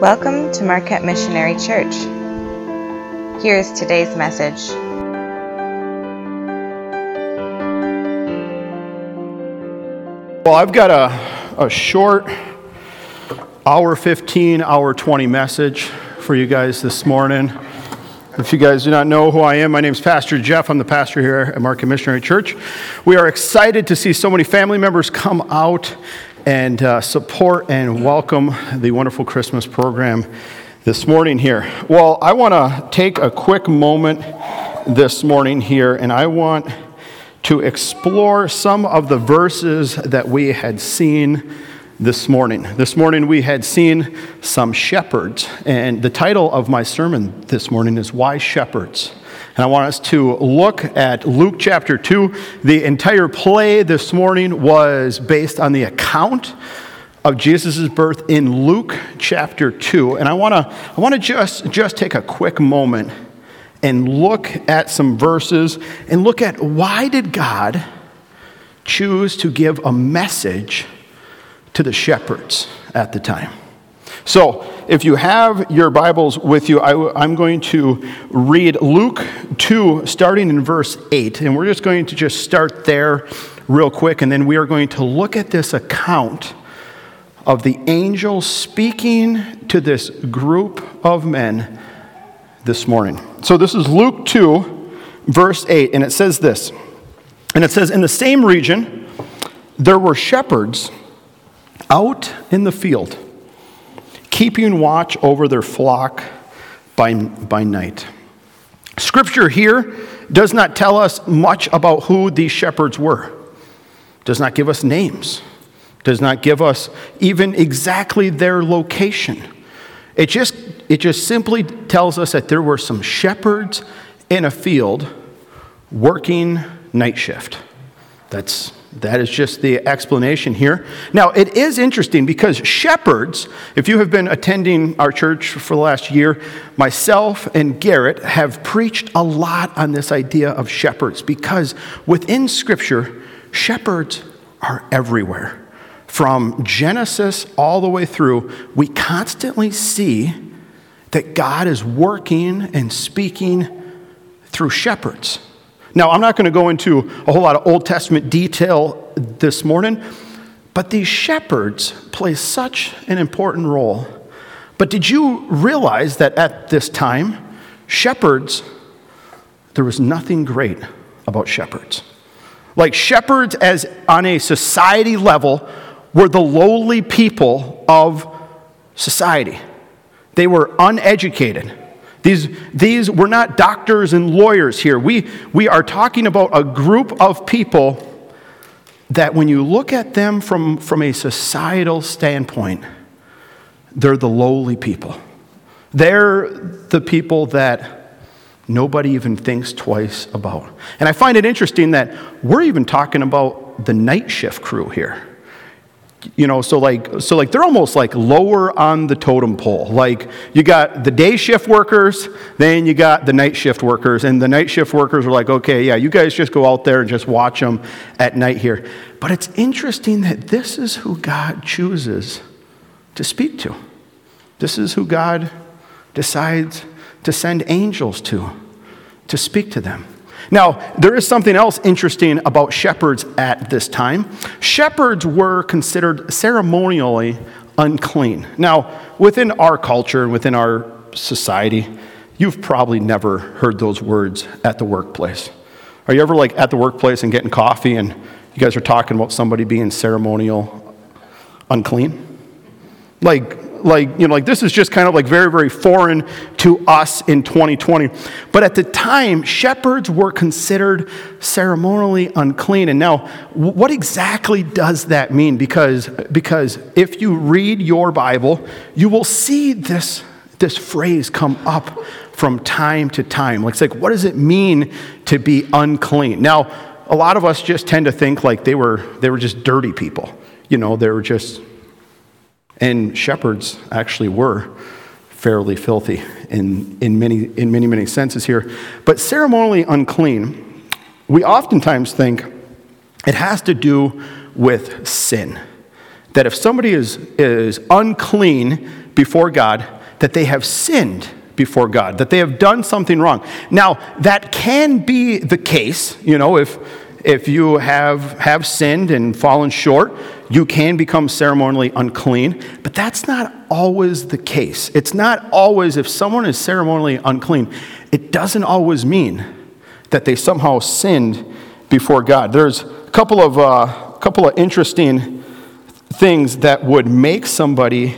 Welcome to Marquette Missionary Church. Here is today's message. Well, I've got a, a short hour 15, hour 20 message for you guys this morning. If you guys do not know who I am, my name is Pastor Jeff. I'm the pastor here at Marquette Missionary Church. We are excited to see so many family members come out and uh, support and welcome the wonderful Christmas program this morning here. Well, I want to take a quick moment this morning here, and I want to explore some of the verses that we had seen this morning. This morning we had seen some shepherds, and the title of my sermon this morning is Why Shepherds? And I want us to look at Luke chapter 2. The entire play this morning was based on the account of Jesus' birth in Luke chapter 2. And I want to I want to just, just take a quick moment and look at some verses and look at why did God choose to give a message to the shepherds at the time. So, if you have your Bibles with you, I, am going to read Luke 2, starting in verse 8. And we're just going to just start there real quick, and then we are going to look at this account of the angel speaking to this group of men this morning. So, this is Luke 2, verse 8, and it says this. And it says, In the same region, there were shepherds out in the field keeping watch over their flock by, by night. Scripture here does not tell us much about who these shepherds were, does not give us names, does not give us even exactly their location. It just, it just simply tells us that there were some shepherds in a field working night shift. That's that is just the explanation here. Now, it is interesting because shepherds, if you have been attending our church for the last year, myself and Garrett have preached a lot on this idea of shepherds because within Scripture, shepherds are everywhere. From Genesis all the way through, we constantly see that God is working and speaking through shepherds. Now, I'm not going to go into a whole lot of Old Testament detail this morning, but these shepherds play such an important role. But did you realize that at this time, shepherds, there was nothing great about shepherds? Like shepherds, as on a society level, were the lowly people of society. They were uneducated. These, these were not doctors and lawyers here. We, we are talking about a group of people that, when you look at them from, from a societal standpoint, they're the lowly people. They're the people that nobody even thinks twice about. And I find it interesting that we're even talking about the night shift crew here you know so like so like they're almost like lower on the totem pole. Like you got the day shift workers then you got the night shift workers and the night shift workers are like okay yeah you guys just go out there and just watch them at night here. But it's interesting that this is who god chooses to speak to. This is who god decides to send angels to to speak to them now, there is something else interesting about shepherds at this time. Shepherds were considered ceremonially unclean. Now, within our culture and within our society, you've probably never heard those words at the workplace. Are you ever like at the workplace and getting coffee and you guys are talking about somebody being ceremonial unclean? Like, like, you know, like this is just kind of like very, very foreign to us in 2020. But at the time, shepherds were considered ceremonially unclean. And now, what exactly does that mean? Because, because if you read your Bible, you will see this, this phrase come up from time to time. Like, it's like, what does it mean to be unclean? Now, a lot of us just tend to think like they were, they were just dirty people. You know, they were just and shepherds actually were fairly filthy in, in, many, in many, many senses here. But ceremonially unclean, we oftentimes think it has to do with sin. That if somebody is, is unclean before God that they have sinned before God, that they have done something wrong. Now, that can be the case, you know, if, if you have, have sinned and fallen short, you can become ceremonially unclean, but that's not always the case. It's not always, if someone is ceremonially unclean, it doesn't always mean that they somehow sinned before God. There's a couple of, uh, couple of interesting things that would make somebody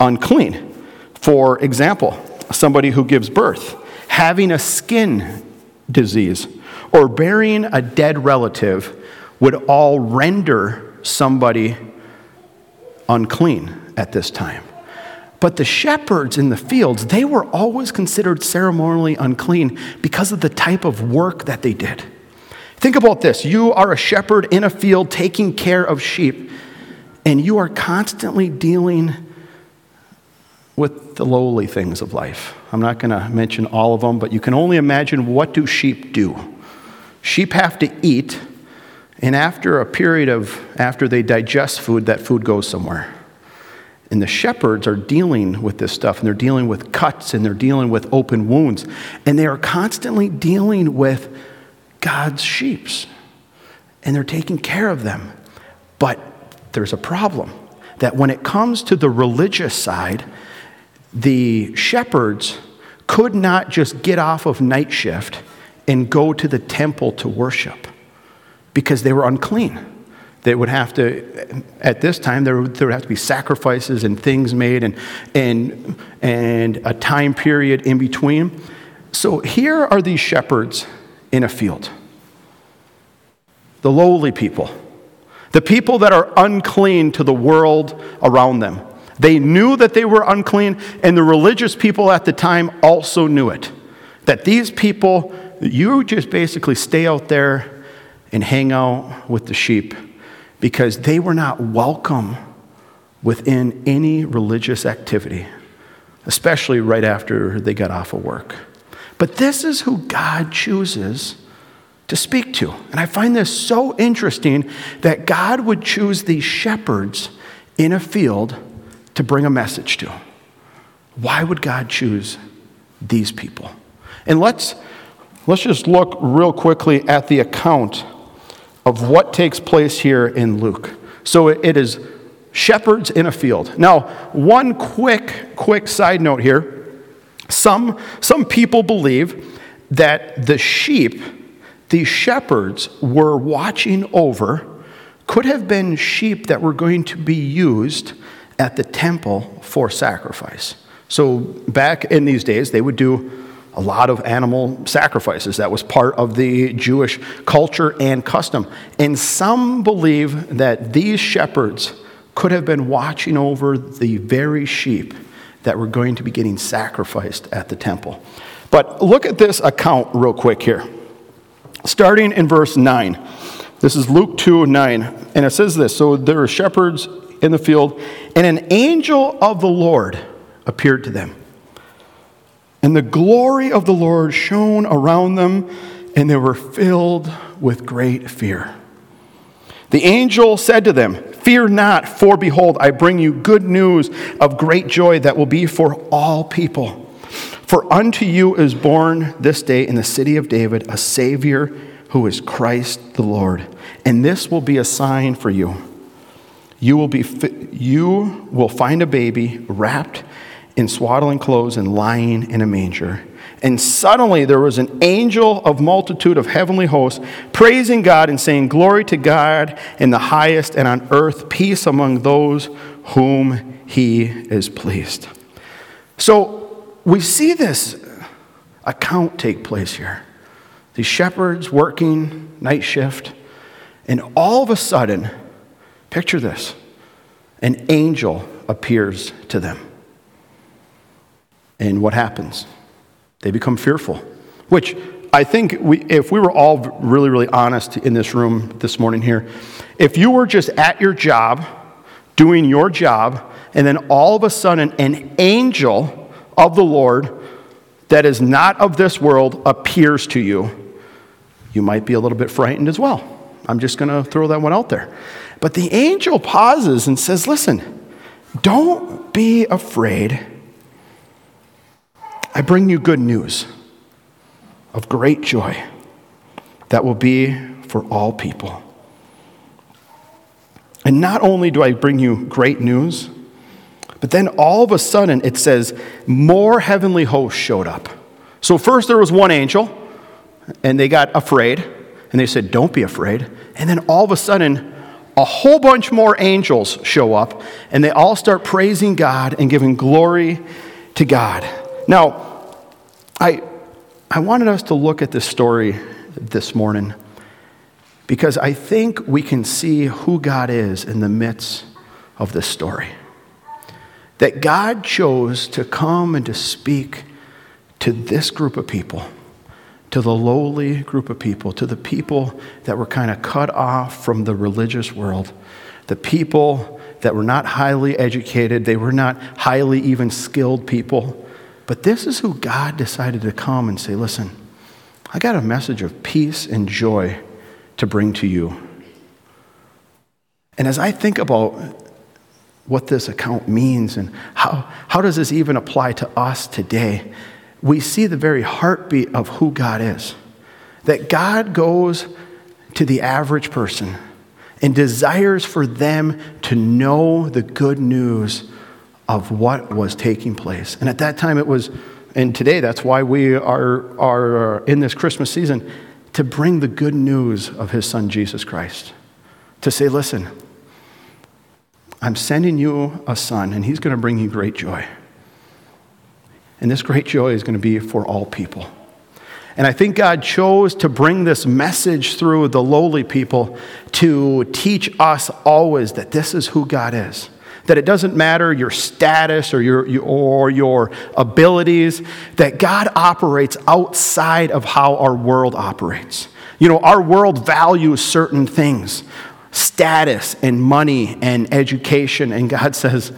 unclean. For example, somebody who gives birth, having a skin disease, or burying a dead relative would all render somebody unclean at this time. But the shepherds in the fields, they were always considered ceremonially unclean because of the type of work that they did. Think about this you are a shepherd in a field taking care of sheep, and you are constantly dealing with the lowly things of life. I'm not going to mention all of them, but you can only imagine what do sheep do? Sheep have to eat, and after a period of after they digest food, that food goes somewhere. And the shepherds are dealing with this stuff, and they're dealing with cuts, and they're dealing with open wounds, and they are constantly dealing with God's sheeps, and they're taking care of them. But there's a problem that when it comes to the religious side, the shepherds could not just get off of night shift and go to the temple to worship because they were unclean. They would have to, at this time, there would, there would have to be sacrifices and things made and, and, and a time period in between. So here are these shepherds in a field the lowly people, the people that are unclean to the world around them. They knew that they were unclean, and the religious people at the time also knew it. That these people, you just basically stay out there and hang out with the sheep because they were not welcome within any religious activity, especially right after they got off of work. But this is who God chooses to speak to. And I find this so interesting that God would choose these shepherds in a field to bring a message to. Why would God choose these people? And let's, let's just look real quickly at the account of what takes place here in Luke. So it is shepherds in a field. Now, one quick, quick side note here. Some, some people believe that the sheep, these shepherds were watching over, could have been sheep that were going to be used at the temple for sacrifice. So, back in these days, they would do a lot of animal sacrifices. That was part of the Jewish culture and custom. And some believe that these shepherds could have been watching over the very sheep that were going to be getting sacrificed at the temple. But look at this account real quick here. Starting in verse 9. This is Luke 2 9. And it says this So there were shepherds in the field, and an angel of the Lord appeared to them. And the glory of the Lord shone around them, and they were filled with great fear. The angel said to them, Fear not, for behold, I bring you good news of great joy that will be for all people. For unto you is born this day in the city of David a Savior who is Christ the Lord. And this will be a sign for you you will, be, you will find a baby wrapped in swaddling clothes and lying in a manger. And suddenly there was an angel of multitude of heavenly hosts praising God and saying, Glory to God in the highest, and on earth peace among those whom he is pleased. So we see this account take place here. These shepherds working night shift, and all of a sudden, Picture this an angel appears to them. And what happens? They become fearful, which I think we, if we were all really, really honest in this room this morning here, if you were just at your job, doing your job, and then all of a sudden an angel of the Lord that is not of this world appears to you, you might be a little bit frightened as well. I'm just going to throw that one out there. But the angel pauses and says, Listen, don't be afraid. I bring you good news of great joy that will be for all people. And not only do I bring you great news, but then all of a sudden it says more heavenly hosts showed up. So first there was one angel, and they got afraid, and they said, Don't be afraid. And then all of a sudden, a whole bunch more angels show up, and they all start praising God and giving glory to God. Now, I, I wanted us to look at this story this morning because I think we can see who God is in the midst of this story. That God chose to come and to speak to this group of people, to the lowly group of people, to the people that were kind of cut off from the religious world, the people that were not highly educated, they were not highly even skilled people. But this is who God decided to come and say, listen, I got a message of peace and joy to bring to you. And as I think about what this account means and how, how does this even apply to us today, we see the very heartbeat of who God is. That God goes to the average person and desires for them to know the good news of what was taking place. And at that time, it was, and today, that's why we are, are in this Christmas season to bring the good news of his son Jesus Christ. To say, listen, I'm sending you a son, and he's going to bring you great joy. And this great joy is going to be for all people. And I think God chose to bring this message through the lowly people to teach us always that this is who God is that it doesn't matter your status or your, or your abilities, that God operates outside of how our world operates. You know, our world values certain things status and money and education, and God says,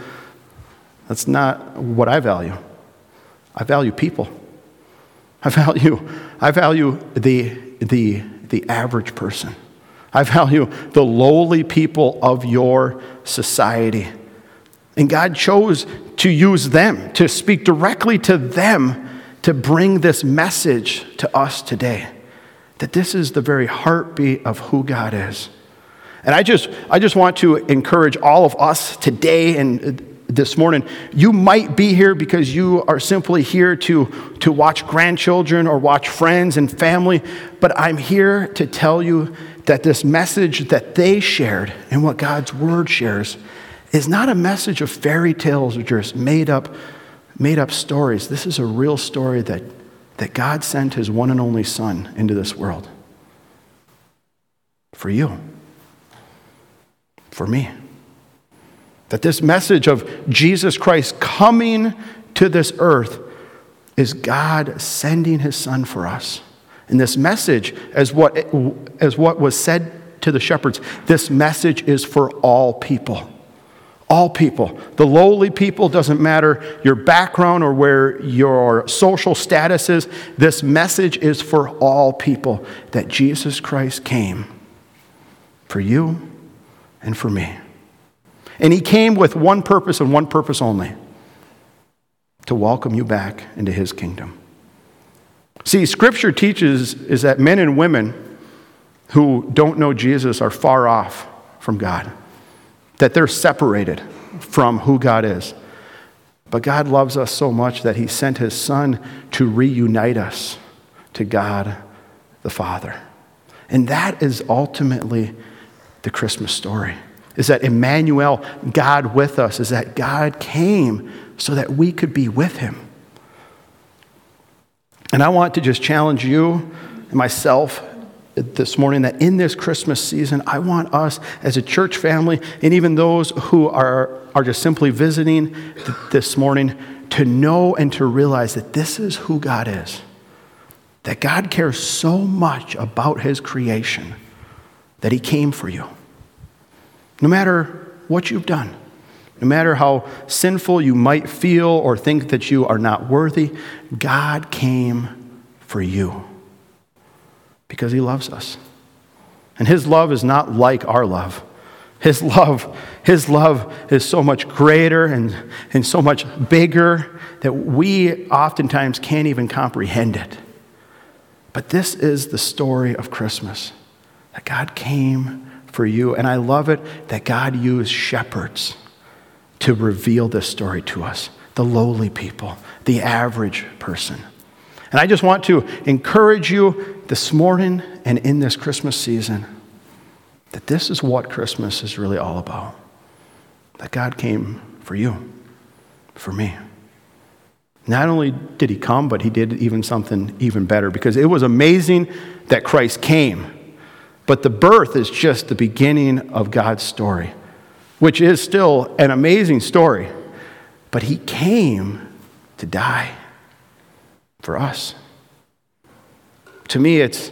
that's not what I value. I value people. I value, I value the, the, the average person. I value the lowly people of your society. And God chose to use them, to speak directly to them, to bring this message to us today. That this is the very heartbeat of who God is. And I just, I just want to encourage all of us today and this morning. You might be here because you are simply here to, to watch grandchildren or watch friends and family, but I'm here to tell you that this message that they shared and what God's word shares is not a message of fairy tales or just made up, made up stories. This is a real story that, that God sent his one and only Son into this world. For you. For me. That this message of Jesus Christ coming to this earth is God sending his Son for us. And this message, as what, as what was said to the shepherds, this message is for all people. All people. The lowly people, doesn't matter your background or where your social status is, this message is for all people that Jesus Christ came for you and for me. And he came with one purpose and one purpose only to welcome you back into his kingdom. See, scripture teaches is that men and women who don't know Jesus are far off from God that they're separated from who God is. But God loves us so much that He sent His Son to reunite us to God the Father. And that is ultimately the Christmas story. Is that Emmanuel, God with us, is that God came so that we could be with Him. And I want to just challenge you and myself this morning that in this Christmas season, I want us as a church family, and even those who are, are just simply visiting this morning, to know and to realize that this is who God is. That God cares so much about His creation that He came for you. No matter what you've done, no matter how sinful you might feel or think that you are not worthy, God came for you because he loves us. And his love is not like our love. His love, his love is so much greater and, and so much bigger that we oftentimes can't even comprehend it. But this is the story of Christmas that God came for you. And I love it that God used shepherds to reveal this story to us the lowly people, the average person. And I just want to encourage you this morning and in this Christmas season that this is what Christmas is really all about. That God came for you, for me. Not only did he come, but he did even something even better because it was amazing that Christ came. But the birth is just the beginning of God's story, which is still an amazing story. But he came to die for us. To me, it's,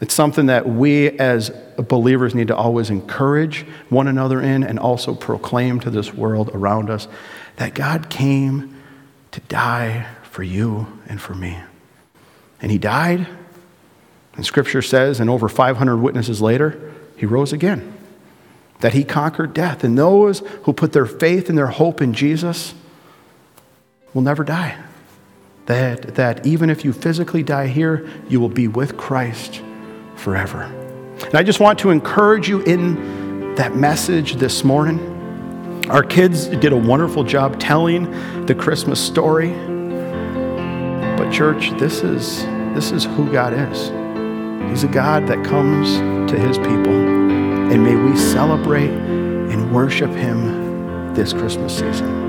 it's something that we as believers need to always encourage one another in and also proclaim to this world around us that God came to die for you and for me. And he died, and scripture says, and over 500 witnesses later, he rose again. That he conquered death. And those who put their faith and their hope in Jesus will never die. That, that even if you physically die here, you will be with Christ forever. And I just want to encourage you in that message this morning. Our kids did a wonderful job telling the Christmas story. But church, this is this is who God is. He's a God that comes to his people. And may we celebrate and worship him this Christmas season.